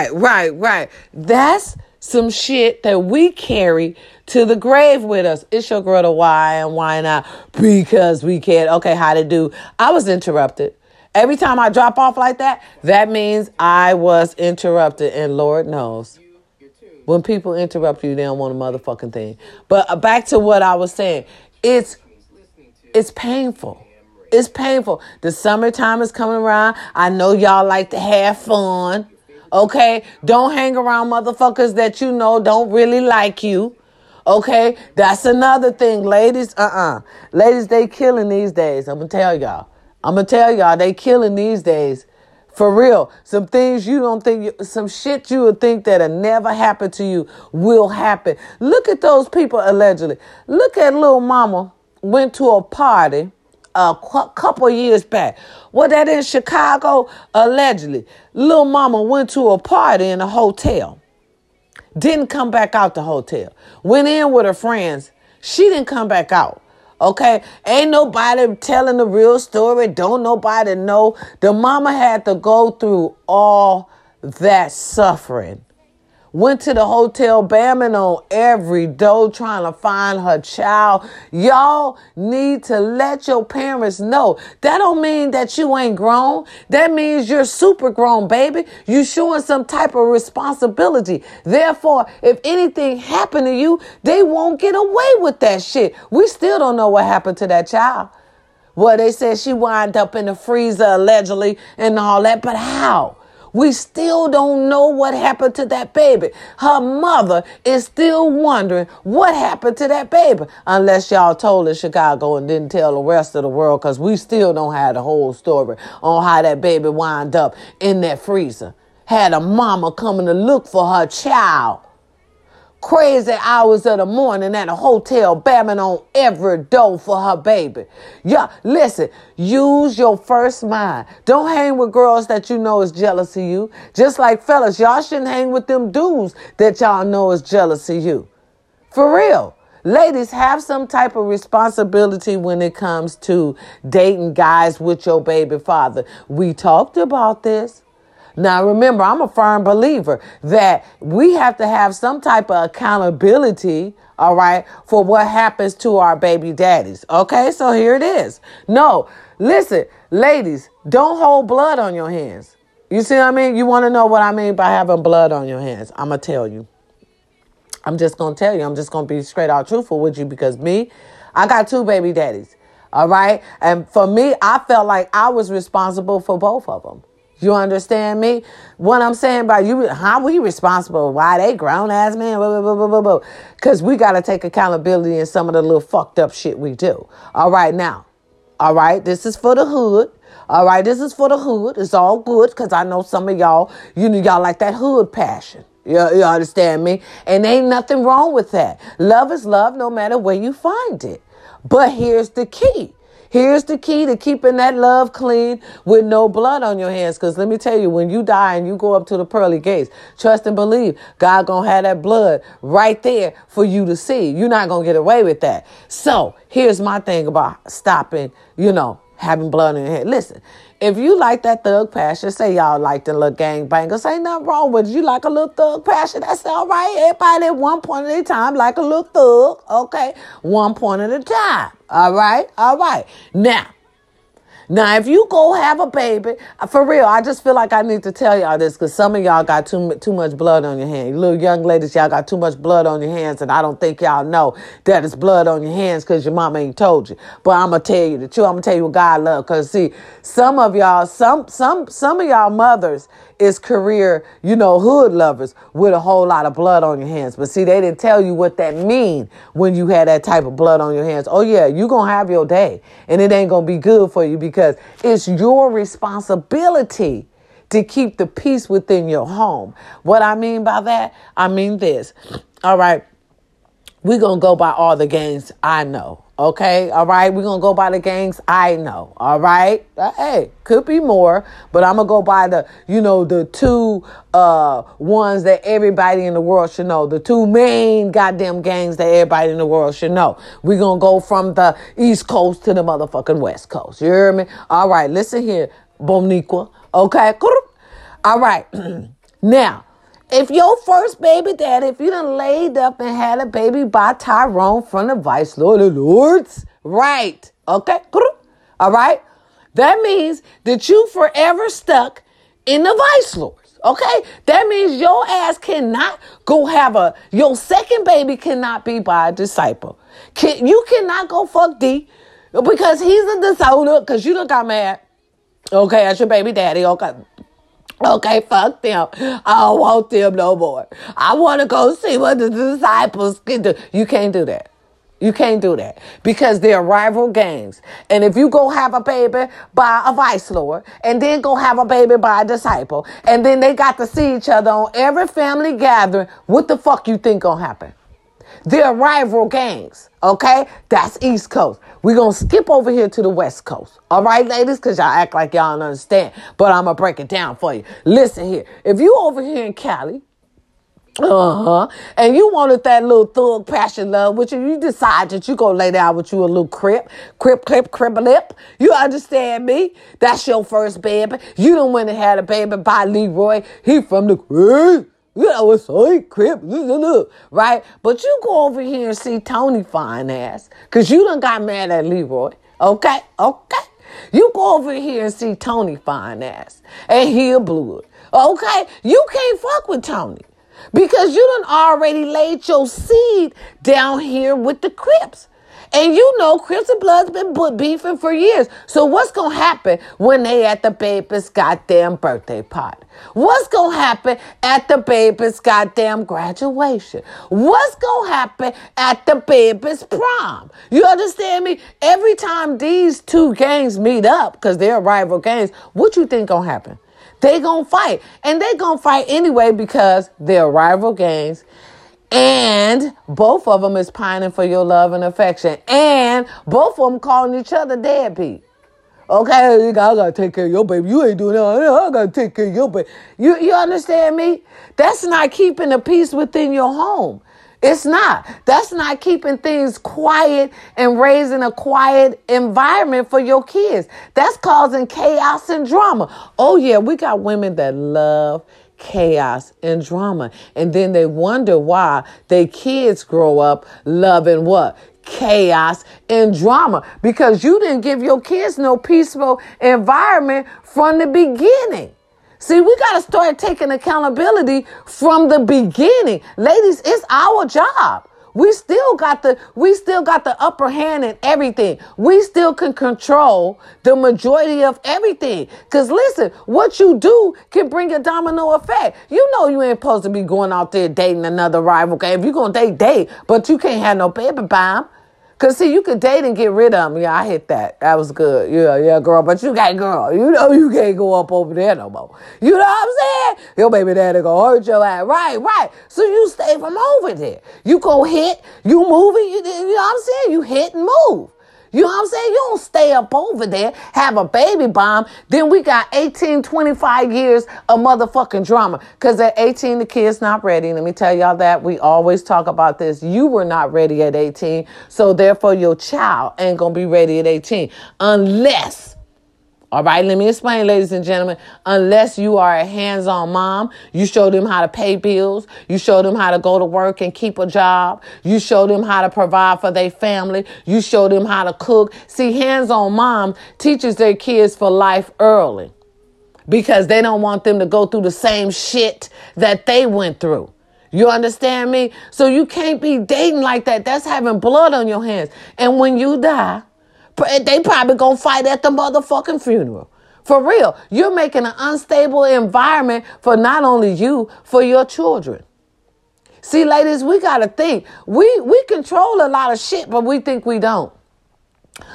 Right, right, right. That's some shit that we carry to the grave with us. It's your girl to why and why not? Because we can't. Okay, how to do? I was interrupted. Every time I drop off like that, that means I was interrupted, and Lord knows. When people interrupt you, they don't want a motherfucking thing. But uh, back to what I was saying, it's it's painful. It's painful. The summertime is coming around. I know y'all like to have fun. Okay? Don't hang around motherfuckers that you know don't really like you. Okay? That's another thing. Ladies, uh-uh. Ladies, they killing these days. I'm gonna tell y'all. I'm gonna tell y'all, they killing these days. For real. Some things you don't think, some shit you would think that'll never happen to you will happen. Look at those people allegedly. Look at little mama went to a party a couple years back. What that in Chicago? Allegedly. Little mama went to a party in a hotel. Didn't come back out the hotel. Went in with her friends. She didn't come back out. Okay? Ain't nobody telling the real story. Don't nobody know. The mama had to go through all that suffering Went to the hotel bamming on every door trying to find her child. Y'all need to let your parents know. That don't mean that you ain't grown. That means you're super grown, baby. You showing some type of responsibility. Therefore, if anything happened to you, they won't get away with that shit. We still don't know what happened to that child. Well, they said she wound up in the freezer allegedly and all that, but how? We still don't know what happened to that baby. Her mother is still wondering what happened to that baby. Unless y'all told in Chicago and didn't tell the rest of the world because we still don't have the whole story on how that baby wound up in that freezer. Had a mama coming to look for her child crazy hours of the morning at a hotel bamming on every door for her baby. Yeah, listen, use your first mind. Don't hang with girls that you know is jealous of you. Just like fellas, y'all shouldn't hang with them dudes that y'all know is jealous of you. For real. Ladies, have some type of responsibility when it comes to dating guys with your baby father. We talked about this. Now, remember, I'm a firm believer that we have to have some type of accountability, all right, for what happens to our baby daddies. Okay, so here it is. No, listen, ladies, don't hold blood on your hands. You see what I mean? You want to know what I mean by having blood on your hands? I'm going to tell you. I'm just going to tell you. I'm just going to be straight out truthful with you because me, I got two baby daddies. All right. And for me, I felt like I was responsible for both of them. You understand me? What I'm saying about you, how we responsible? Why they grown ass man? Because we got to take accountability in some of the little fucked up shit we do. All right, now. All right, this is for the hood. All right, this is for the hood. It's all good because I know some of y'all, you know, y'all like that hood passion. You, you understand me? And ain't nothing wrong with that. Love is love no matter where you find it. But here's the key Here's the key to keeping that love clean with no blood on your hands. Because let me tell you, when you die and you go up to the pearly gates, trust and believe God gonna have that blood right there for you to see. You're not gonna get away with that. So here's my thing about stopping, you know, having blood in your head. Listen, if you like that thug passion, say y'all like the little gang bangers, ain't nothing wrong with you like a little thug passion. That's all right. Everybody at one point at a time like a little thug. Okay. One point at a time. All right. All right. Now, now, if you go have a baby, uh, for real, I just feel like I need to tell y'all this because some of y'all got too too much blood on your hands. Little young ladies, y'all got too much blood on your hands, and I don't think y'all know that it's blood on your hands because your mama ain't told you. But I'm gonna tell you the truth. I'm gonna tell you what God love. Cause see, some of y'all, some some some of y'all mothers is career, you know, hood lovers with a whole lot of blood on your hands. But see, they didn't tell you what that mean when you had that type of blood on your hands. Oh yeah, you to have your day and it ain't to be good for you because it's your responsibility to keep the peace within your home. What I mean by that, I mean this. All right. We're to go by all the games I know. Okay, all right. We're gonna go by the gangs I know. All right. Uh, hey, could be more, but I'm gonna go by the, you know, the two uh ones that everybody in the world should know. The two main goddamn gangs that everybody in the world should know. We're gonna go from the East Coast to the motherfucking West Coast. You hear me? All right, listen here, Boniqua. Okay. All right. now if your first baby daddy, if you done laid up and had a baby by Tyrone from the Vice Lord of Lords, right? Okay, all right. That means that you forever stuck in the Vice Lords. Okay, that means your ass cannot go have a your second baby cannot be by a disciple. Can, you cannot go fuck D because he's a disoner because you done got mad. Okay, that's your baby daddy. Okay. Okay, fuck them. I don't want them no more. I want to go see what the disciples can do. You can't do that. You can't do that because they're rival gangs. And if you go have a baby by a vice lord and then go have a baby by a disciple and then they got to see each other on every family gathering, what the fuck you think gonna happen? They're rival gangs. Okay, that's East Coast. We're gonna skip over here to the West Coast. All right, ladies, because y'all act like y'all don't understand. But I'm gonna break it down for you. Listen here. If you over here in Cali, uh-huh. And you wanted that little thug passion love, which you decide that you gonna lay down with you a little crip, crip, crip, crip, lip. You understand me? That's your first baby. You don't want to have a baby by Leroy. He from the crib. You know, it's like crip, right? But you go over here and see Tony fine ass, cause you done got mad at Leroy. Okay, okay. You go over here and see Tony fine ass, and he a blood. Okay, you can't fuck with Tony because you done already laid your seed down here with the Crips. And you know, Crips and Blood's been beefing for years. So what's gonna happen when they at the baby's goddamn birthday party? What's gonna happen at the baby's goddamn graduation? What's gonna happen at the baby's prom? You understand me? Every time these two gangs meet up, because they're rival gangs, what you think gonna happen? They gonna fight. And they gonna fight anyway because they're rival gangs and both of them is pining for your love and affection. And both of them calling each other deadbeat. Okay, I gotta take care of your baby. You ain't doing that. I gotta take care of your baby. You you understand me? That's not keeping the peace within your home. It's not. That's not keeping things quiet and raising a quiet environment for your kids. That's causing chaos and drama. Oh yeah, we got women that love chaos and drama. And then they wonder why their kids grow up loving what? Chaos and drama. Because you didn't give your kids no peaceful environment from the beginning. See, we got to start taking accountability from the beginning. Ladies, it's our job. We still got the we still got the upper hand in everything. We still can control the majority of everything. Cause listen, what you do can bring a domino effect. You know you ain't supposed to be going out there dating another rival. Okay, if you gonna date, date, but you can't have no baby bomb. Cause see, you could date and get rid of them. Yeah, I hit that. That was good. Yeah, yeah, girl. But you got girl. You know you can't go up over there no more. You know what I'm saying? Your baby daddy gonna hurt your ass. Right, right. So you stay from over there. You go hit. You move it. You, you know what I'm saying? You hit and move. You know what I'm saying? You don't stay up over there, have a baby bomb. Then we got 18, 25 years of motherfucking drama. Because at 18, the kid's not ready. Let me tell y'all that. We always talk about this. You were not ready at 18. So therefore, your child ain't going to be ready at 18. Unless all right, let me explain, ladies and gentlemen. Unless you are a hands on mom, you show them how to pay bills, you show them how to go to work and keep a job, you show them how to provide for their family, you show them how to cook. See, hands on mom teaches their kids for life early because they don't want them to go through the same shit that they went through. You understand me? So you can't be dating like that. That's having blood on your hands. And when you die, they probably gonna fight at the motherfucking funeral. For real. You're making an unstable environment for not only you, for your children. See, ladies, we gotta think. We we control a lot of shit, but we think we don't.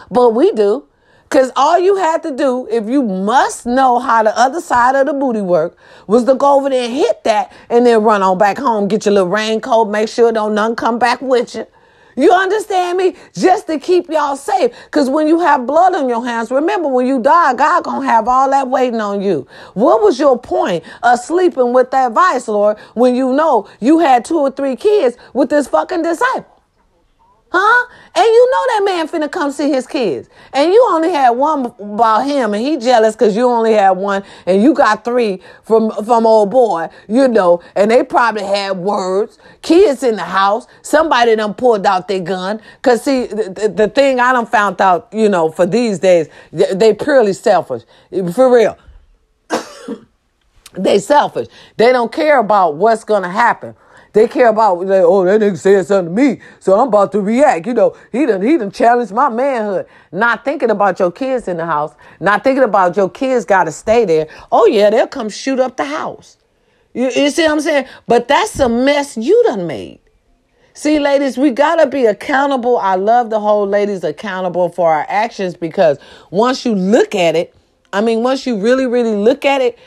But we do. Cause all you had to do, if you must know how the other side of the booty work, was to go over there and hit that and then run on back home, get your little raincoat, make sure don't none come back with you. You understand me? Just to keep y'all safe. Because when you have blood on your hands, remember when you die, God gonna have all that waiting on you. What was your point of sleeping with that vice, Lord, when you know you had two or three kids with this fucking disciple? Huh? And you know that man finna come see his kids. And you only had one about him and he jealous because you only had one and you got three from from old boy, you know, and they probably had words. Kids in the house. Somebody done pulled out their gun. Cause see, the, the thing I done found out, you know, for these days, they, they purely selfish. For real. they selfish. They don't care about what's gonna happen. They care about like, oh that nigga said something to me, so I'm about to react. You know, he done he done challenged my manhood. Not thinking about your kids in the house, not thinking about your kids got to stay there. Oh yeah, they'll come shoot up the house. You, you see what I'm saying? But that's a mess you done made. See, ladies, we gotta be accountable. I love the whole ladies accountable for our actions because once you look at it, I mean, once you really, really look at it,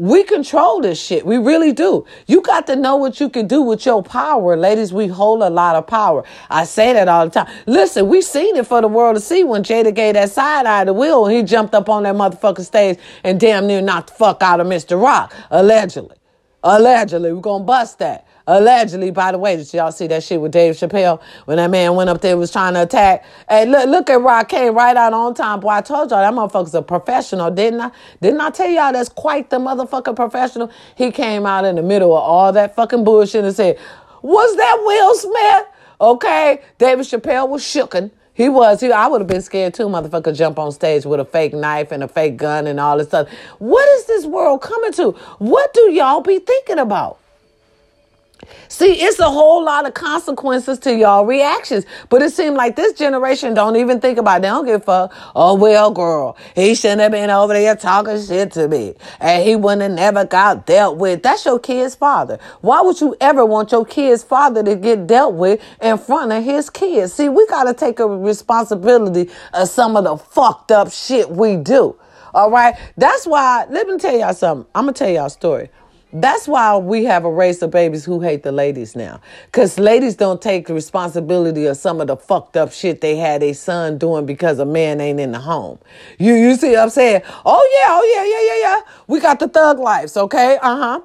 we control this shit. We really do. You got to know what you can do with your power. Ladies, we hold a lot of power. I say that all the time. Listen, we seen it for the world to see when Jada gave that side eye to Will and he jumped up on that motherfucking stage and damn near knocked the fuck out of Mr. Rock. Allegedly. Allegedly. We're gonna bust that. Allegedly, by the way, did y'all see that shit with Dave Chappelle when that man went up there was trying to attack? Hey, look, look at came right out on time. Boy, I told y'all that motherfucker's a professional, didn't I? Didn't I tell y'all that's quite the motherfucker professional? He came out in the middle of all that fucking bullshit and said, Was that Will Smith? Okay, David Chappelle was shooken. He was. He, I would have been scared too, motherfucker, jump on stage with a fake knife and a fake gun and all this stuff. What is this world coming to? What do y'all be thinking about? See, it's a whole lot of consequences to y'all reactions. But it seemed like this generation don't even think about it. They don't give a fuck. Oh, well, girl, he shouldn't have been over there talking shit to me. And he wouldn't have never got dealt with. That's your kid's father. Why would you ever want your kid's father to get dealt with in front of his kids? See, we got to take a responsibility of some of the fucked up shit we do. All right. That's why, let me tell y'all something. I'm going to tell y'all a story. That's why we have a race of babies who hate the ladies now. Because ladies don't take the responsibility of some of the fucked up shit they had a son doing because a man ain't in the home. You you see what I'm saying? Oh yeah, oh yeah, yeah, yeah, yeah. We got the thug lives, okay? Uh-huh.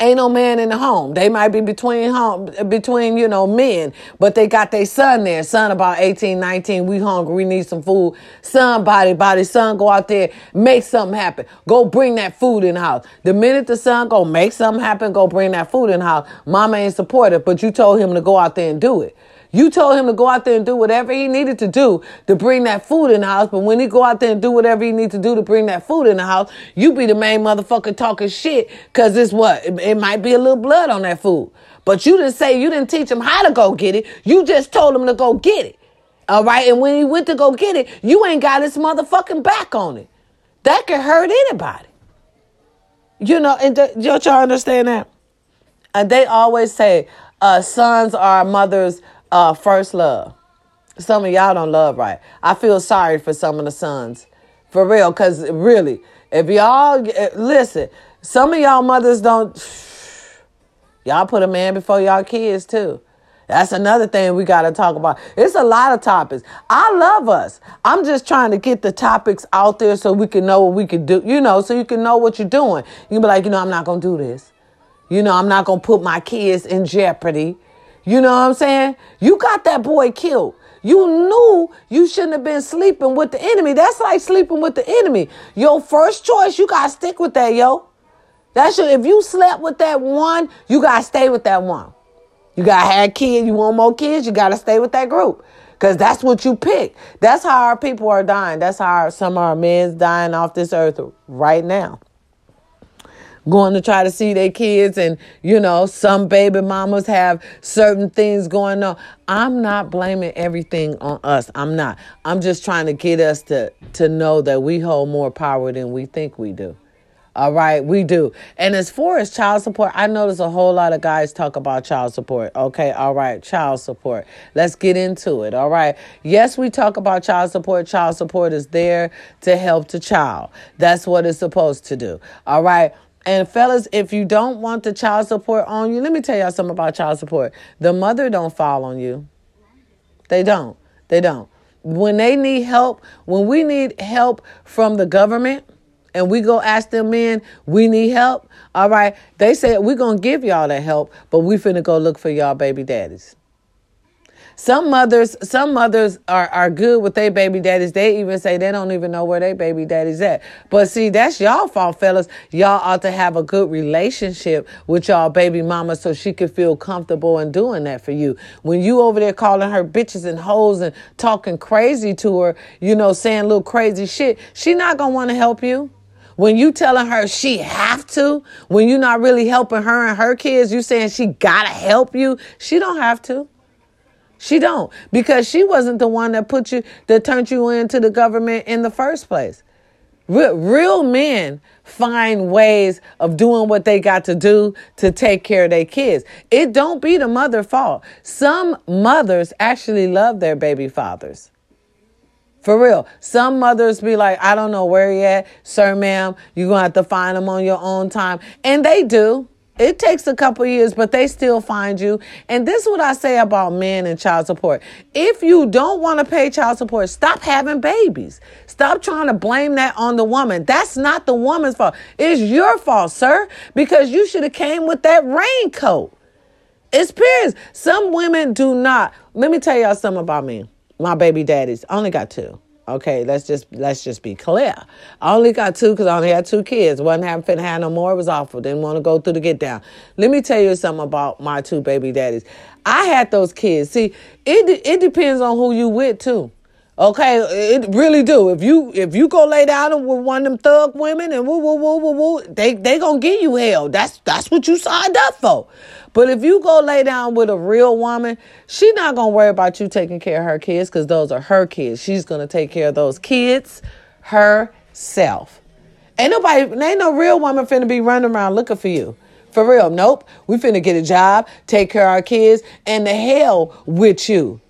Ain't no man in the home. They might be between home, between, you know, men, but they got their son there. Son about 18, 19. We hungry. We need some food. Son body, body. Son go out there, make something happen. Go bring that food in the house. The minute the son go make something happen, go bring that food in the house. Mama ain't supportive, but you told him to go out there and do it. You told him to go out there and do whatever he needed to do to bring that food in the house. But when he go out there and do whatever he needs to do to bring that food in the house, you be the main motherfucker talking shit because it's what? It, it might be a little blood on that food. But you didn't say, you didn't teach him how to go get it. You just told him to go get it. All right. And when he went to go get it, you ain't got his motherfucking back on it. That could hurt anybody. You know, and don't y'all understand that? And they always say, uh, sons are mothers' uh, first love. Some of y'all don't love right. I feel sorry for some of the sons. For real, because really, if y'all eh, listen, some of y'all mothers don't, y'all put a man before y'all kids too. That's another thing we got to talk about. It's a lot of topics. I love us. I'm just trying to get the topics out there so we can know what we can do, you know, so you can know what you're doing. You can be like, you know, I'm not going to do this. You know, I'm not going to put my kids in jeopardy. You know what I'm saying? You got that boy killed. You knew you shouldn't have been sleeping with the enemy. That's like sleeping with the enemy. Your first choice, you gotta stick with that, yo. That's your, if you slept with that one, you gotta stay with that one. You gotta have kids, you want more kids, you gotta stay with that group. Cause that's what you pick. That's how our people are dying. That's how our, some of our men's dying off this earth right now going to try to see their kids and you know some baby mamas have certain things going on i'm not blaming everything on us i'm not i'm just trying to get us to to know that we hold more power than we think we do all right, we do. And as far as child support, I notice a whole lot of guys talk about child support. Okay, all right, child support. Let's get into it. All right. Yes, we talk about child support. Child support is there to help the child. That's what it's supposed to do. All right. And fellas, if you don't want the child support on you, let me tell y'all something about child support. The mother don't fall on you. They don't. They don't. When they need help, when we need help from the government, and we go ask them men, we need help. All right. They say we're gonna give y'all that help, but we finna go look for y'all baby daddies. Some mothers, some mothers are, are good with their baby daddies. They even say they don't even know where their baby daddy's at. But see, that's y'all fault, fellas. Y'all ought to have a good relationship with y'all baby mama so she can feel comfortable in doing that for you. When you over there calling her bitches and hoes and talking crazy to her, you know, saying little crazy shit, she not gonna want to help you. When you telling her she have to, when you're not really helping her and her kids, you saying she gotta help you, she don't have to. She don't because she wasn't the one that put you that turned you into the government in the first place. Real, real men find ways of doing what they got to do to take care of their kids. It don't be the mother fault. Some mothers actually love their baby fathers. For real. Some mothers be like, I don't know where he at. Sir, ma'am, you're going to have to find him on your own time. And they do. It takes a couple years, but they still find you. And this is what I say about men and child support. If you don't want to pay child support, stop having babies. Stop trying to blame that on the woman. That's not the woman's fault. It's your fault, sir, because you should have came with that raincoat. It's periods. Some women do not. Let me tell y'all something about me. My baby daddies. I only got two. Okay, let's just let's just be clear. I only got two because I only had two kids. Wasn't having fit have no more. It was awful. Didn't want to go through the get down. Let me tell you something about my two baby daddies. I had those kids. See, it it depends on who you with too. Okay, it really do. If you if you go lay down with one of them thug women and woo woo woo woo woo, they they gonna give you hell. That's that's what you signed up for. But if you go lay down with a real woman, she not gonna worry about you taking care of her kids because those are her kids. She's gonna take care of those kids herself. Ain't nobody, ain't no real woman finna be running around looking for you. For real, nope. We finna get a job, take care of our kids, and the hell with you.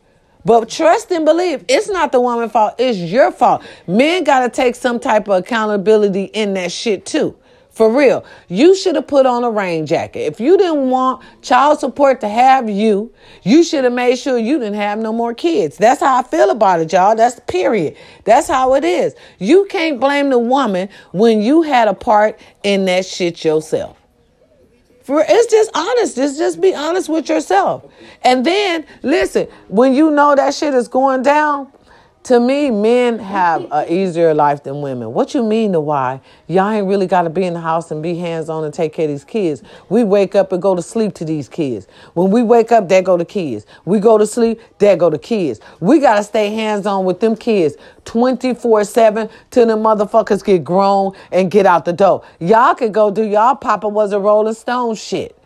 But trust and believe, it's not the woman's fault, it's your fault. Men gotta take some type of accountability in that shit too. For real, you should have put on a rain jacket. If you didn't want child support to have you, you should have made sure you didn't have no more kids. That's how I feel about it, y'all. That's period. That's how it is. You can't blame the woman when you had a part in that shit yourself. For it's just honest. Just just be honest with yourself. And then listen, when you know that shit is going down, to me, men have an easier life than women. What you mean to why? Y'all ain't really got to be in the house and be hands on and take care of these kids. We wake up and go to sleep to these kids. When we wake up, there go the kids. We go to sleep, there go the kids. We got to stay hands on with them kids 24 7 till the motherfuckers get grown and get out the door. Y'all could go do y'all Papa was a Rolling Stone shit.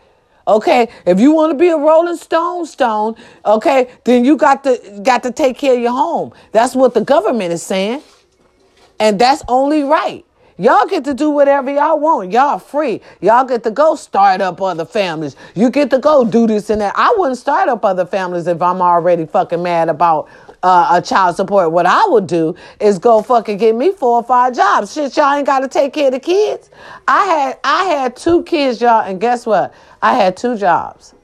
Okay, if you want to be a Rolling Stone stone, okay, then you got to got to take care of your home. That's what the government is saying. And that's only right. Y'all get to do whatever y'all want. Y'all free. Y'all get to go start up other families. You get to go do this and that. I wouldn't start up other families if I'm already fucking mad about uh, a child support. What I would do is go fucking get me four or five jobs. Shit, y'all ain't got to take care of the kids. I had I had two kids, y'all, and guess what? I had two jobs.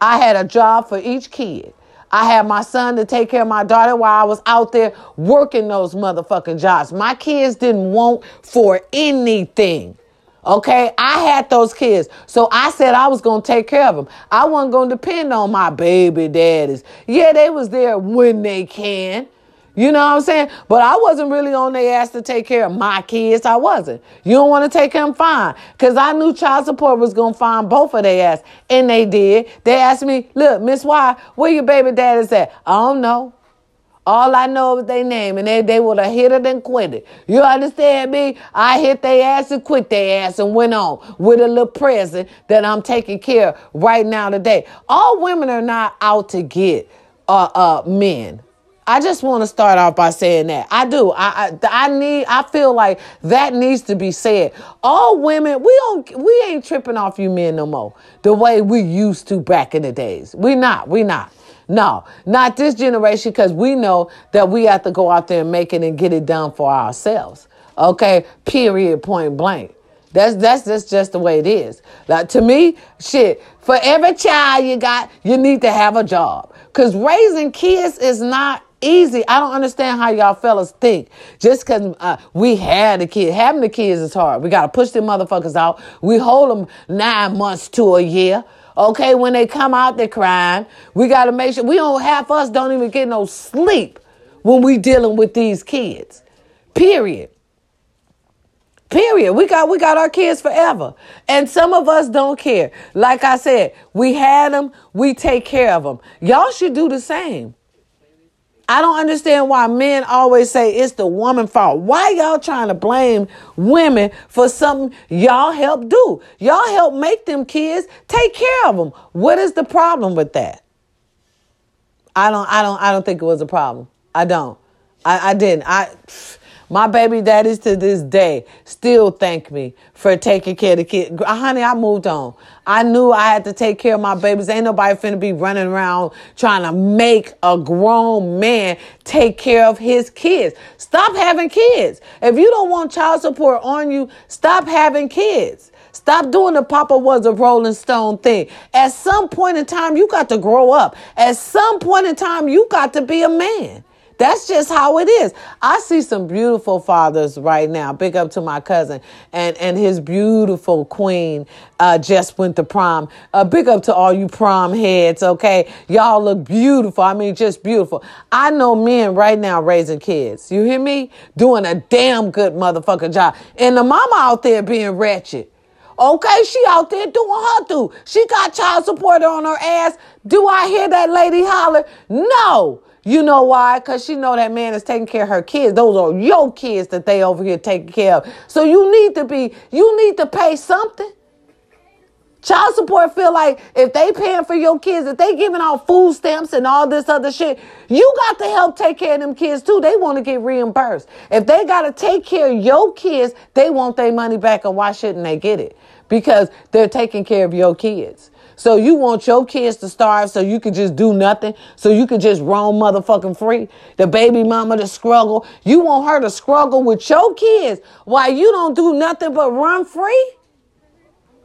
I had a job for each kid. I had my son to take care of my daughter while I was out there working those motherfucking jobs. My kids didn't want for anything. Okay, I had those kids. So I said I was going to take care of them. I wasn't going to depend on my baby daddies. Yeah, they was there when they can. You know what I'm saying? But I wasn't really on their ass to take care of my kids. I wasn't. You don't want to take them? Fine. Because I knew child support was going to find both of their ass. And they did. They asked me, look, Miss Y, where your baby daddy's at? I don't know. All I know is their name, and they, they would have hit it and quit it. You understand me? I hit their ass and quit their ass and went on with a little present that I'm taking care of right now today. All women are not out to get uh, uh, men. I just want to start off by saying that I do. I, I, I need. I feel like that needs to be said. All women, we don't. We ain't tripping off you men no more. The way we used to back in the days. We not. We not. No, not this generation because we know that we have to go out there and make it and get it done for ourselves. Okay. Period. Point blank. That's that's that's just the way it is. Like to me, shit. For every child you got, you need to have a job. Cause raising kids is not easy. I don't understand how y'all fellas think. Just because uh, we had a kid, having the kids is hard. We got to push them motherfuckers out. We hold them nine months to a year. Okay, when they come out, they're crying. We got to make sure we don't half us don't even get no sleep when we dealing with these kids. Period. Period. We got we got our kids forever. And some of us don't care. Like I said, we had them, we take care of them. Y'all should do the same. I don't understand why men always say it's the woman fault. Why y'all trying to blame women for something y'all help do? Y'all help make them kids, take care of them. What is the problem with that? I don't I don't I don't think it was a problem. I don't. I, I didn't. I my baby daddies to this day still thank me for taking care of the kid. Uh, honey, I moved on. I knew I had to take care of my babies. Ain't nobody finna be running around trying to make a grown man take care of his kids. Stop having kids. If you don't want child support on you, stop having kids. Stop doing the Papa was a Rolling Stone thing. At some point in time, you got to grow up. At some point in time, you got to be a man. That's just how it is. I see some beautiful fathers right now. Big up to my cousin and, and his beautiful queen uh, just went to prom. Uh, big up to all you prom heads, okay? Y'all look beautiful. I mean, just beautiful. I know men right now raising kids. You hear me? Doing a damn good motherfucking job. And the mama out there being wretched. Okay, she out there doing her do. She got child support on her ass. Do I hear that lady holler? No. You know why? Because she know that man is taking care of her kids. Those are your kids that they over here taking care of. So you need to be, you need to pay something. Child support feel like if they paying for your kids, if they giving out food stamps and all this other shit, you got to help take care of them kids too. They want to get reimbursed. If they got to take care of your kids, they want their money back and why shouldn't they get it? Because they're taking care of your kids. So you want your kids to starve so you can just do nothing, so you can just roam motherfucking free. The baby mama to struggle. You want her to struggle with your kids while you don't do nothing but run free?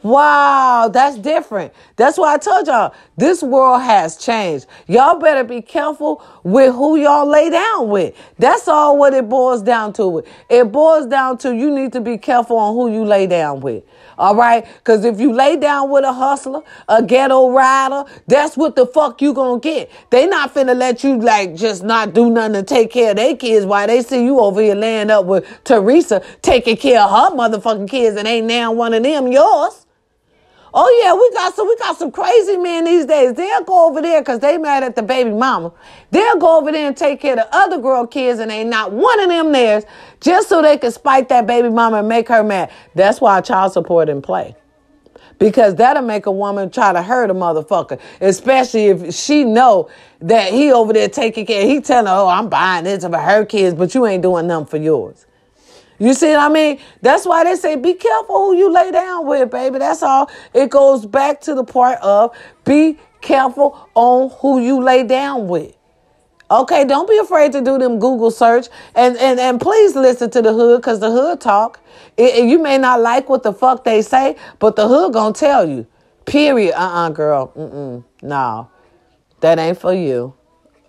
Wow, that's different. That's why I told y'all this world has changed. Y'all better be careful with who y'all lay down with. That's all what it boils down to. It boils down to you need to be careful on who you lay down with. All right? Because if you lay down with a hustler, a ghetto rider, that's what the fuck you gonna get. They not finna let you like just not do nothing to take care of their kids while they see you over here laying up with Teresa taking care of her motherfucking kids and ain't now one of them yours. Oh yeah, we got some we got some crazy men these days. They'll go over there because they mad at the baby mama. They'll go over there and take care of the other girl kids and ain't not one of them theirs just so they can spite that baby mama and make her mad. That's why child support in play. Because that'll make a woman try to hurt a motherfucker, especially if she know that he over there taking care. He telling her, "Oh, I'm buying this for her kids, but you ain't doing nothing for yours." You see what I mean? That's why they say be careful who you lay down with, baby. That's all. It goes back to the part of be careful on who you lay down with. Okay, don't be afraid to do them Google search and and, and please listen to the hood because the hood talk. It, you may not like what the fuck they say, but the hood gonna tell you. Period. Uh-uh, girl. Mm-mm. No. That ain't for you.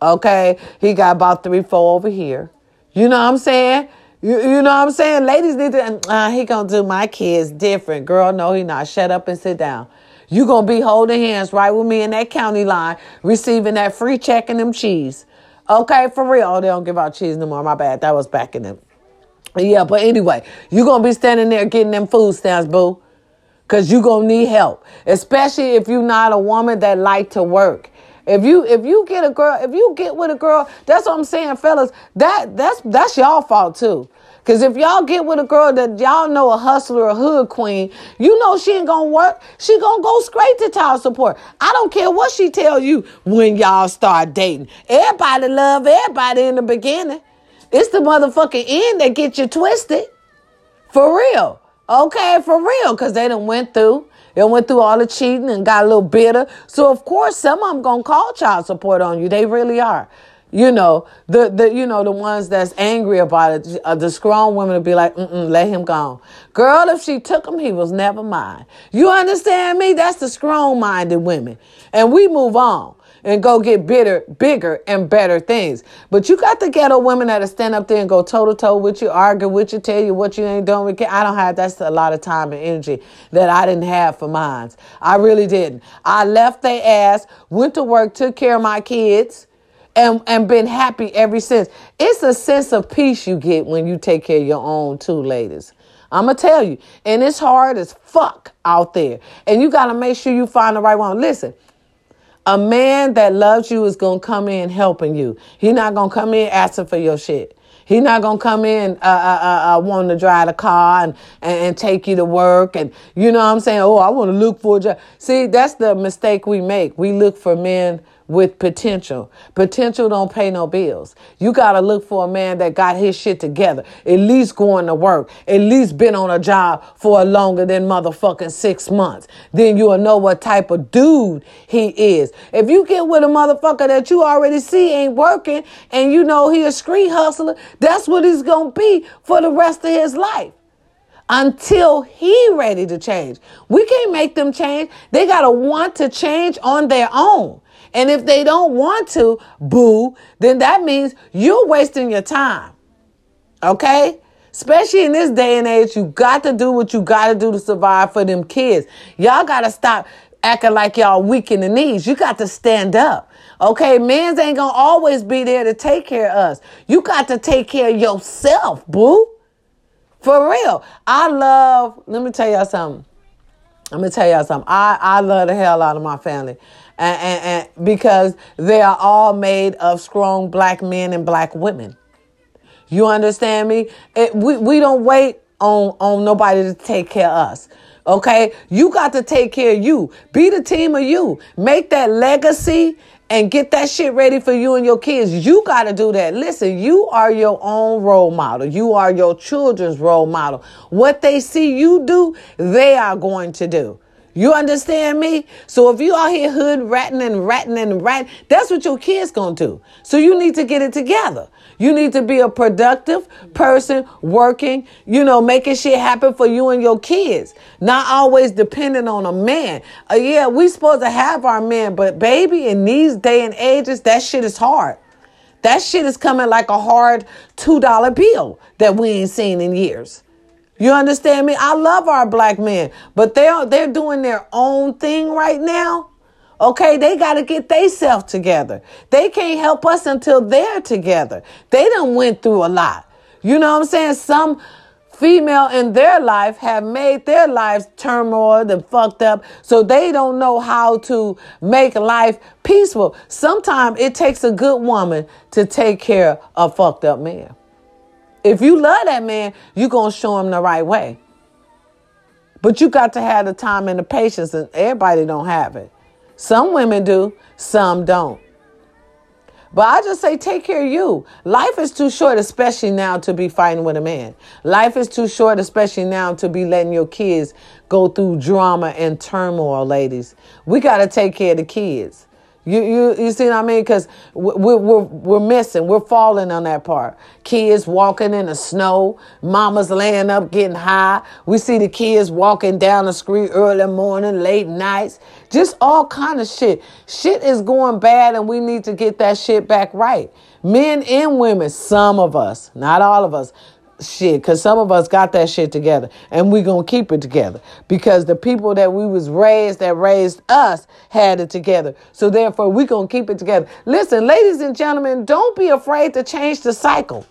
Okay? He got about three, four over here. You know what I'm saying? You, you know what I'm saying? Ladies need to, uh, he gonna do my kids different. Girl, no, he not. Shut up and sit down. You gonna be holding hands right with me in that county line, receiving that free check and them cheese. Okay, for real. Oh, they don't give out cheese no more. My bad. That was back in them. Yeah, but anyway, you gonna be standing there getting them food stamps, boo. Cause you gonna need help. Especially if you're not a woman that like to work. If you if you get a girl, if you get with a girl, that's what I'm saying, fellas. That that's that's y'all fault too. Cause if y'all get with a girl that y'all know a hustler, a hood queen, you know she ain't gonna work. She gonna go straight to child support. I don't care what she tell you when y'all start dating. Everybody love everybody in the beginning. It's the motherfucking end that get you twisted. For real. Okay, for real. Cause they done went through. They went through all the cheating and got a little bitter. So of course, some of them gonna call child support on you. They really are. You know the the you know the ones that's angry about it. Uh, the strong women will be like, Mm-mm, let him go. Girl, if she took him, he was never mine. You understand me? That's the strong minded women, and we move on. And go get bitter, bigger and better things. But you got the ghetto women that'll stand up there and go toe to toe with you, argue with you, tell you what you ain't doing. I don't have that's a lot of time and energy that I didn't have for mines. I really didn't. I left their ass, went to work, took care of my kids. And, and been happy ever since. It's a sense of peace you get when you take care of your own two ladies. I'm gonna tell you, and it's hard as fuck out there. And you gotta make sure you find the right one. Listen, a man that loves you is going to come in helping you. He not going to come in asking for your shit. He not gonna come in uh, uh, uh, uh wanting to drive the car and, and, and, take you to work and you know what I'm saying. Oh, I want to look for a job. See, that's the mistake we make. We look for men with potential. Potential don't pay no bills. You got to look for a man that got his shit together, at least going to work, at least been on a job for longer than motherfucking six months. Then you'll know what type of dude he is. If you get with a motherfucker that you already see ain't working and you know he a street hustler, that's what he's going to be for the rest of his life until he ready to change. We can't make them change. They got to want to change on their own. And if they don't want to, boo, then that means you're wasting your time. Okay? Especially in this day and age, you got to do what you got to do to survive for them kids. Y'all got to stop acting like y'all weak in the knees. You got to stand up. Okay, men's ain't gonna always be there to take care of us. You got to take care of yourself, boo. For real. I love, let me tell y'all something. I'm gonna tell y'all something. I, I love the hell out of my family and, and, because they are all made of strong black men and black women. You understand me? It, we, we don't wait on, on nobody to take care of us. Okay? You got to take care of you. Be the team of you. Make that legacy and get that shit ready for you and your kids. You got to do that. Listen, you are your own role model. You are your children's role model. What they see you do, they are going to do. You understand me? So if you out here hood ratting and ratting and ratting, that's what your kids gonna do. So you need to get it together. You need to be a productive person working, you know, making shit happen for you and your kids. Not always dependent on a man. Uh, yeah, we supposed to have our men, but baby, in these day and ages, that shit is hard. That shit is coming like a hard $2 bill that we ain't seen in years. You understand me? I love our black men, but they're they're doing their own thing right now. Okay, they got to get themselves together. They can't help us until they're together. They done went through a lot. You know what I'm saying? Some female in their life have made their lives turmoil and fucked up, so they don't know how to make life peaceful. Sometimes it takes a good woman to take care of fucked up man. If you love that man, you're going to show him the right way. But you got to have the time and the patience, and everybody don't have it. Some women do, some don't. But I just say, take care of you. Life is too short, especially now, to be fighting with a man. Life is too short, especially now, to be letting your kids go through drama and turmoil, ladies. We got to take care of the kids. You, you, you see what I mean? Because we're, we're, we're missing, we're falling on that part. Kids walking in the snow, mamas laying up getting high. We see the kids walking down the street early morning, late nights, just all kind of shit. Shit is going bad and we need to get that shit back right. Men and women, some of us, not all of us, shit because some of us got that shit together and we gonna keep it together because the people that we was raised that raised us had it together. So therefore we gonna keep it together. Listen ladies and gentlemen don't be afraid to change the cycle.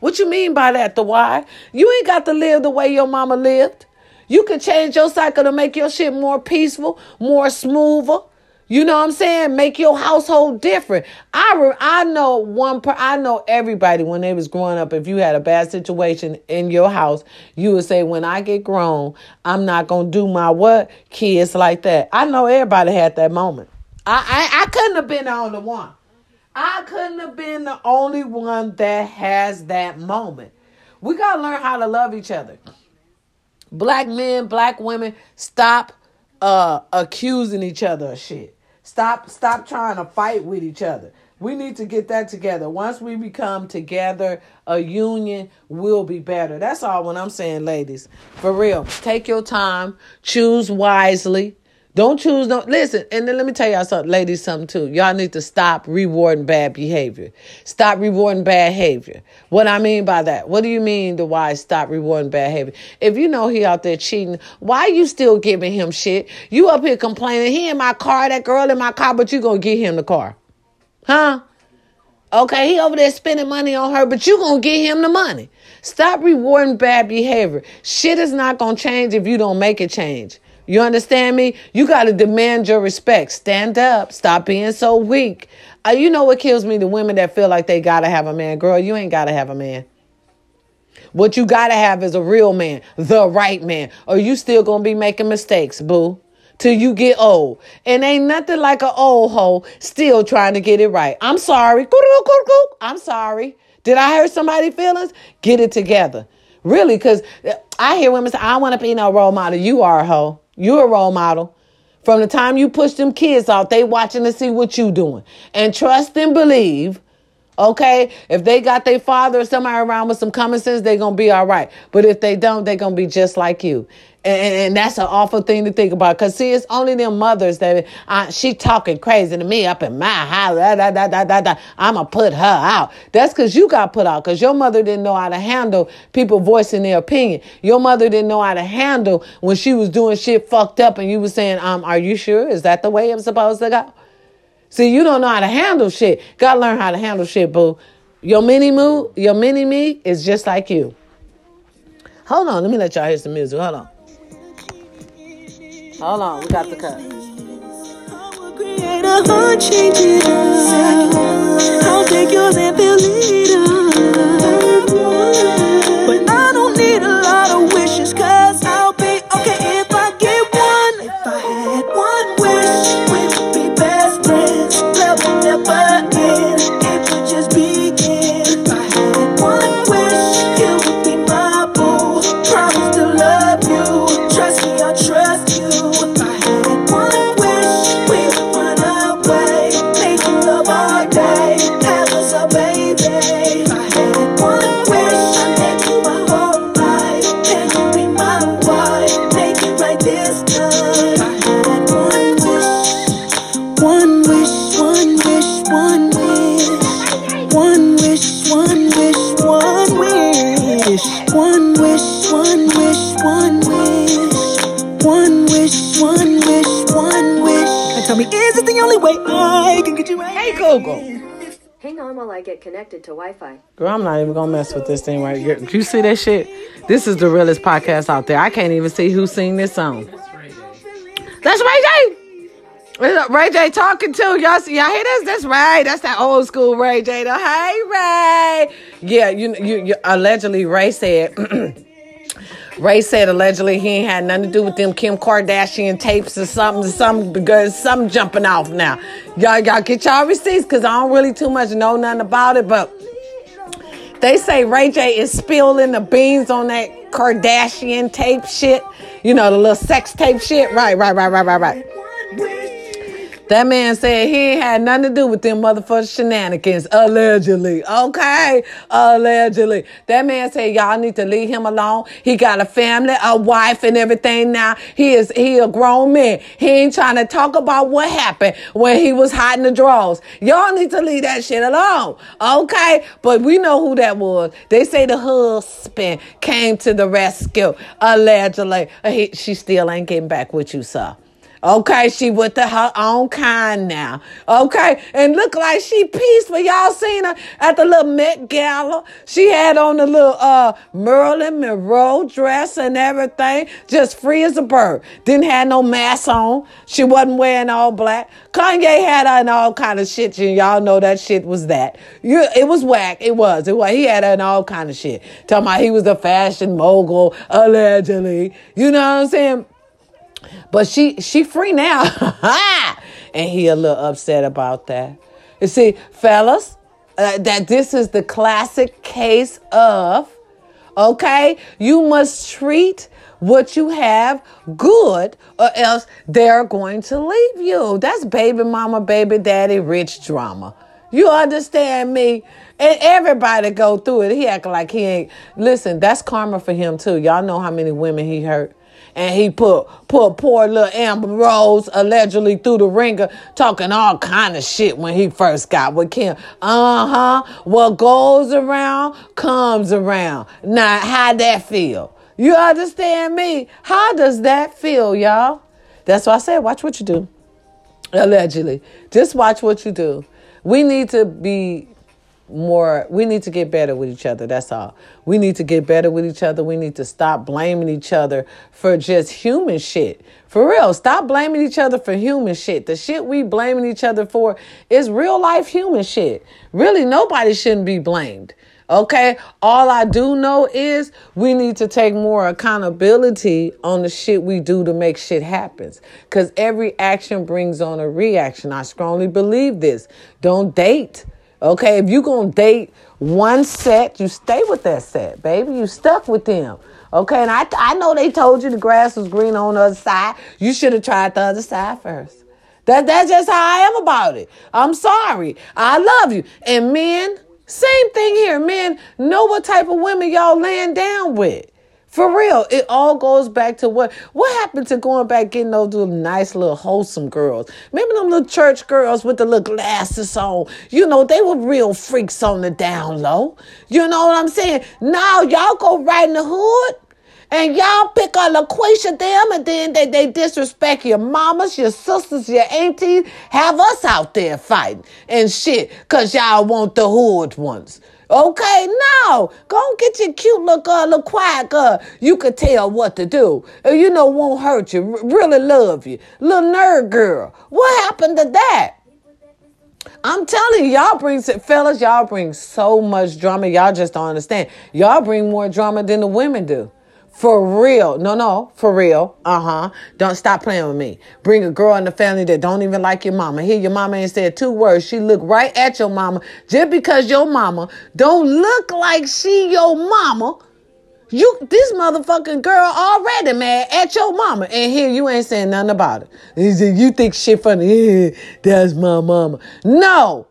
What you mean by that the why? You ain't got to live the way your mama lived. You can change your cycle to make your shit more peaceful more smoother you know what I'm saying? Make your household different. I re- I know one per I know everybody when they was growing up. If you had a bad situation in your house, you would say, "When I get grown, I'm not gonna do my what kids like that." I know everybody had that moment. I I, I couldn't have been the only one. I couldn't have been the only one that has that moment. We gotta learn how to love each other. Black men, black women, stop uh accusing each other of shit. Stop stop trying to fight with each other. We need to get that together. Once we become together, a union will be better. That's all what I'm saying, ladies. For real. Take your time, choose wisely. Don't choose don't listen, and then let me tell y'all something, ladies, something too. Y'all need to stop rewarding bad behavior. Stop rewarding bad behavior. What I mean by that, what do you mean the why stop rewarding bad behavior? If you know he out there cheating, why you still giving him shit? You up here complaining, he in my car, that girl in my car, but you gonna get him the car. Huh? Okay, he over there spending money on her, but you gonna get him the money. Stop rewarding bad behavior. Shit is not gonna change if you don't make it change. You understand me? You got to demand your respect. Stand up. Stop being so weak. Uh, you know what kills me? The women that feel like they got to have a man. Girl, you ain't got to have a man. What you got to have is a real man, the right man. Or you still going to be making mistakes, boo, till you get old. And ain't nothing like an old hoe still trying to get it right. I'm sorry. I'm sorry. Did I hurt somebody's feelings? Get it together. Really, because I hear women say, I want to be no role model. You are a hoe. You're a role model. From the time you push them kids out, they watching to see what you doing. And trust and believe, okay, if they got their father or somebody around with some common sense, they to be all right. But if they don't, they to be just like you. And, that's an awful thing to think about. Cause see, it's only them mothers that uh, she talking crazy to me up in my house. Da, da, da, da, da, da. I'ma put her out. That's cause you got put out. Cause your mother didn't know how to handle people voicing their opinion. Your mother didn't know how to handle when she was doing shit fucked up and you was saying, um, are you sure? Is that the way I'm supposed to go? See, you don't know how to handle shit. Gotta learn how to handle shit, boo. Your mini moo, your mini me is just like you. Hold on, let me let y'all hear some music. Hold on. Hold on, we got the cut. I'll take and I get connected to Wi Fi. Girl, I'm not even gonna mess with this thing right here. You see that shit? This is the realest podcast out there. I can't even see who sing this song. That's Ray J. It's uh, Ray J talking to y'all. See, y'all hear this? That's Ray. That's that old school Ray J. The Hey Ray. Yeah, you, you, you allegedly Ray said. Ray said allegedly he ain't had nothing to do with them Kim Kardashian tapes or something, something because something jumping off now. Y'all, y'all get y'all receipts because I don't really too much know nothing about it, but they say Ray J is spilling the beans on that Kardashian tape shit. You know, the little sex tape shit. Right, right, right, right, right, right. That man said he ain't had nothing to do with them motherfucking shenanigans, allegedly. Okay, allegedly. That man said y'all need to leave him alone. He got a family, a wife, and everything now. He is he a grown man. He ain't trying to talk about what happened when he was hiding the drawers. Y'all need to leave that shit alone. Okay, but we know who that was. They say the husband came to the rescue, allegedly. He, she still ain't getting back with you, sir. Okay, she with the, her own kind now. Okay, and look like she peaceful. Y'all seen her at the little Met Gala. She had on the little uh Marilyn Monroe dress and everything, just free as a bird. Didn't have no mask on. She wasn't wearing all black. Kanye had her in all kind of shit. And y'all know that shit was that. You, it was whack. It was. It was. He had her in all kind of shit. Talking about he was a fashion mogul allegedly. You know what I'm saying? But she she free now. and he a little upset about that. You see, fellas, uh, that this is the classic case of okay, you must treat what you have good or else they're going to leave you. That's baby mama, baby daddy, rich drama. You understand me? And everybody go through it. He act like he ain't. Listen, that's karma for him too. Y'all know how many women he hurt. And he put put poor little Amber Rose allegedly through the ringer, talking all kind of shit when he first got with Kim. Uh huh. What goes around comes around. Now, how that feel? You understand me? How does that feel, y'all? That's why I said, watch what you do. Allegedly, just watch what you do. We need to be more we need to get better with each other that's all. We need to get better with each other. We need to stop blaming each other for just human shit. For real stop blaming each other for human shit. The shit we blaming each other for is real life human shit. Really nobody shouldn't be blamed Okay, all I do know is we need to take more accountability on the shit we do to make shit happen. Because every action brings on a reaction. I strongly believe this. Don't date Okay, if you gonna date one set, you stay with that set, baby. You stuck with them. Okay, and I I know they told you the grass was green on the other side. You should have tried the other side first. That that's just how I am about it. I'm sorry. I love you. And men, same thing here. Men know what type of women y'all laying down with. For real, it all goes back to what what happened to going back getting those little nice little wholesome girls. Maybe them little church girls with the little glasses on. You know, they were real freaks on the down low. You know what I'm saying? Now y'all go right in the hood and y'all pick on LaQuisha them and then they, they disrespect your mamas, your sisters, your aunties, have us out there fighting and shit because y'all want the hood ones. Okay, no. Go get your cute little girl, uh, little quiet girl. You could tell what to do. Uh, you know, won't hurt you. really love you. Little nerd girl. What happened to that? I'm telling you, y'all bring, fellas, y'all bring so much drama. Y'all just don't understand. Y'all bring more drama than the women do. For real. No, no, for real. Uh huh. Don't stop playing with me. Bring a girl in the family that don't even like your mama. Here, your mama ain't said two words. She look right at your mama. Just because your mama don't look like she your mama, you this motherfucking girl already mad at your mama. And here you ain't saying nothing about it. You think shit funny. Yeah, that's my mama. No.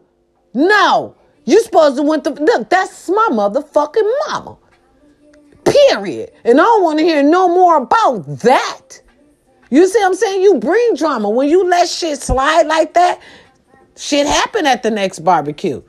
No. You supposed to went to look, that's my motherfucking mama. Period. And I don't want to hear no more about that. You see I'm saying? You bring drama. When you let shit slide like that, shit happen at the next barbecue.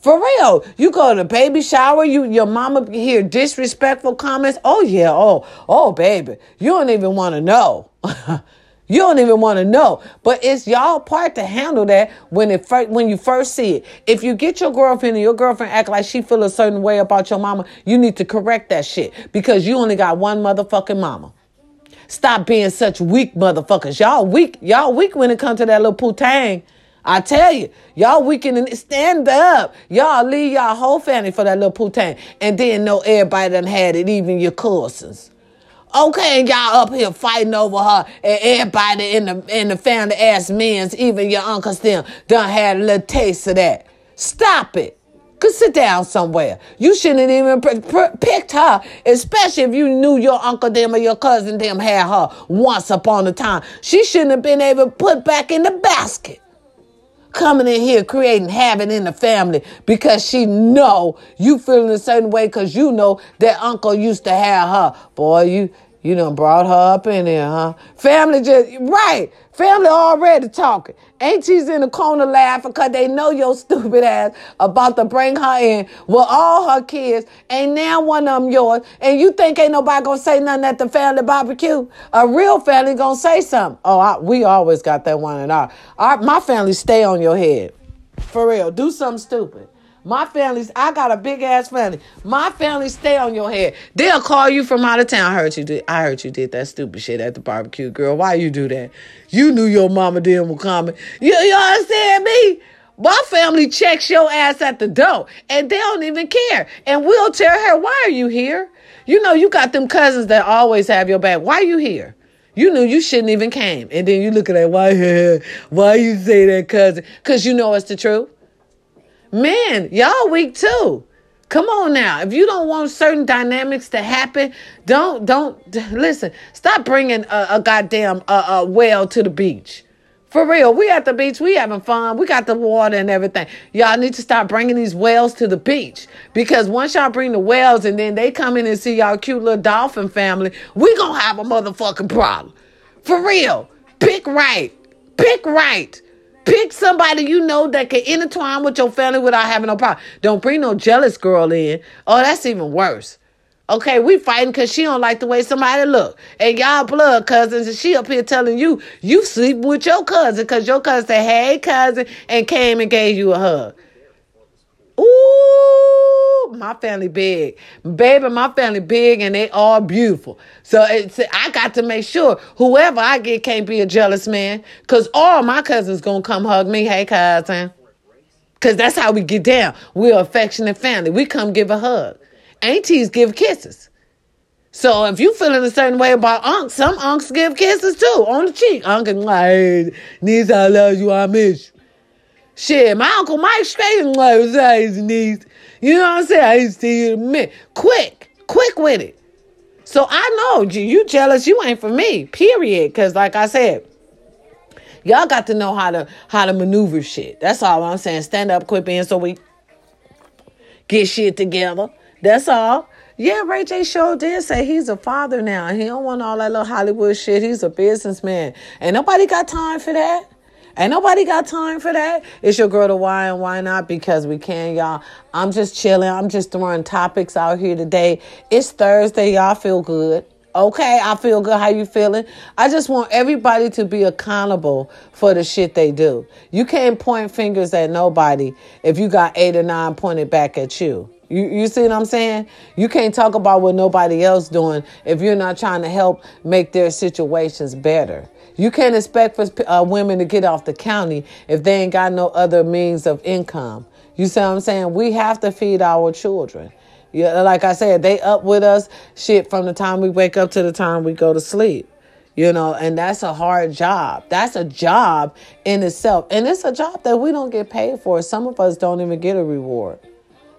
For real. You go to the baby shower, you your mama hear disrespectful comments. Oh yeah, oh, oh baby. You don't even want to know. You don't even want to know. But it's y'all part to handle that when it first, when you first see it. If you get your girlfriend and your girlfriend act like she feel a certain way about your mama, you need to correct that shit because you only got one motherfucking mama. Stop being such weak motherfuckers. Y'all weak. Y'all weak when it comes to that little putang. I tell you, y'all weakening it. stand up. Y'all leave y'all whole family for that little putang. And then know everybody done had it, even your cousins. Okay, and y'all up here fighting over her, and everybody in the in the family ass men's, even your uncles them, done had a little taste of that. Stop it. Could sit down somewhere. You shouldn't even p- p- picked her, especially if you knew your uncle them or your cousin them had her once upon a time. She shouldn't have been able to put back in the basket coming in here creating havoc in the family because she know you feeling a certain way because you know that uncle used to have her. Boy, you you done brought her up in there, huh? Family just right. Family already talking. Aunties in the corner laughing because they know your stupid ass about to bring her in with all her kids. Ain't now one of them yours. And you think ain't nobody gonna say nothing at the family barbecue? A real family gonna say something. Oh, I, we always got that one in our, our. My family stay on your head. For real. Do something stupid. My family's, I got a big ass family. My family stay on your head. They'll call you from out of town. I heard you did. I heard you did that stupid shit at the barbecue, girl. Why you do that? You knew your mama didn't was coming. You, you understand me? My family checks your ass at the door and they don't even care. And we'll tell her, why are you here? You know, you got them cousins that always have your back. Why are you here? You knew you shouldn't even came. And then you look at that, why, why you say that cousin? Because you know it's the truth. Man, y'all weak too. Come on now. If you don't want certain dynamics to happen, don't don't listen. Stop bringing a, a goddamn well to the beach. For real, we at the beach, we having fun. We got the water and everything. Y'all need to stop bringing these whales to the beach because once y'all bring the whales and then they come in and see y'all cute little dolphin family, we gonna have a motherfucking problem. For real, pick right, pick right. Pick somebody you know that can intertwine with your family without having no problem. Don't bring no jealous girl in. Oh, that's even worse. Okay, we fighting because she don't like the way somebody look. And y'all blood cousins, and she up here telling you you sleep with your cousin because your cousin said, hey, cousin, and came and gave you a hug. My family big. Baby, my family big and they all beautiful. So it's, I got to make sure whoever I get can't be a jealous man because all my cousins to come hug me. Hey, cousin. Because that's how we get down. We're affectionate family. We come give a hug aunties give kisses. So if you feeling a certain way about unks, some unks give kisses too on the cheek. Uncle like, niece, I love you, I miss you. Shit, my uncle Mike straight and like, up, niece? You know what I'm saying? I used to a minute. Quick, quick with it. So I know you, you jealous, you ain't for me, period. Cause like I said, y'all got to know how to how to maneuver shit. That's all I'm saying. Stand up, quit being so we get shit together. That's all. Yeah, Ray J Show did say he's a father now. He don't want all that little Hollywood shit. He's a businessman. Ain't nobody got time for that. Ain't nobody got time for that. It's your girl to why and why not? Because we can, y'all. I'm just chilling. I'm just throwing topics out here today. It's Thursday. Y'all feel good. Okay, I feel good. How you feeling? I just want everybody to be accountable for the shit they do. You can't point fingers at nobody if you got eight or nine pointed back at you. You, you see what I'm saying? You can't talk about what nobody else doing if you're not trying to help make their situations better. You can't expect for uh, women to get off the county if they ain't got no other means of income. You see what I'm saying? We have to feed our children. Yeah, like I said, they up with us shit from the time we wake up to the time we go to sleep. You know, and that's a hard job. That's a job in itself. And it's a job that we don't get paid for. Some of us don't even get a reward.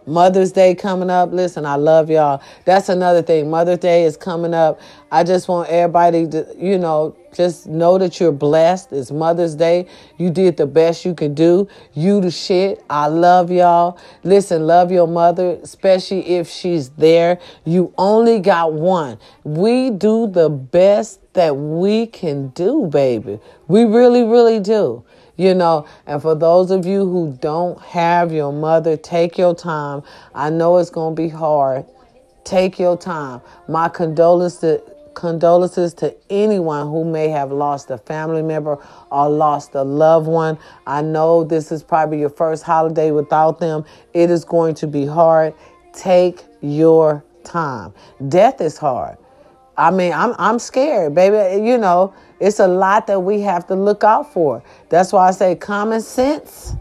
Mother's Day coming up. Listen, I love y'all. That's another thing. Mother's Day is coming up. I just want everybody to, you know, just know that you're blessed. It's Mother's Day. You did the best you could do. You the shit. I love y'all. Listen, love your mother, especially if she's there. You only got one. We do the best that we can do, baby. We really, really do you know and for those of you who don't have your mother take your time i know it's going to be hard take your time my condolences condolences to anyone who may have lost a family member or lost a loved one i know this is probably your first holiday without them it is going to be hard take your time death is hard I mean, I'm I'm scared, baby. You know, it's a lot that we have to look out for. That's why I say common sense.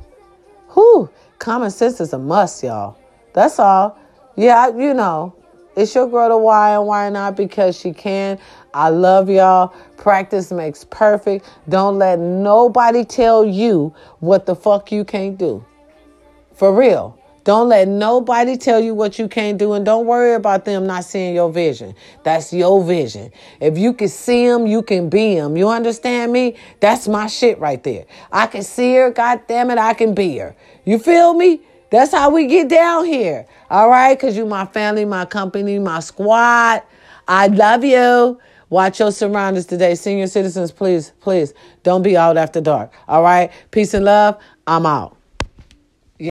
Whew, common sense is a must, y'all. That's all. Yeah, you know, it's your girl to why and why not because she can. I love y'all. Practice makes perfect. Don't let nobody tell you what the fuck you can't do. For real. Don't let nobody tell you what you can't do, and don't worry about them not seeing your vision. That's your vision. If you can see them, you can be them. You understand me? That's my shit right there. I can see her, God damn it, I can be her. You feel me? That's how we get down here. All right? Because you my family, my company, my squad. I love you. Watch your surroundings today. Senior citizens, please, please don't be out after dark. All right? Peace and love. I'm out.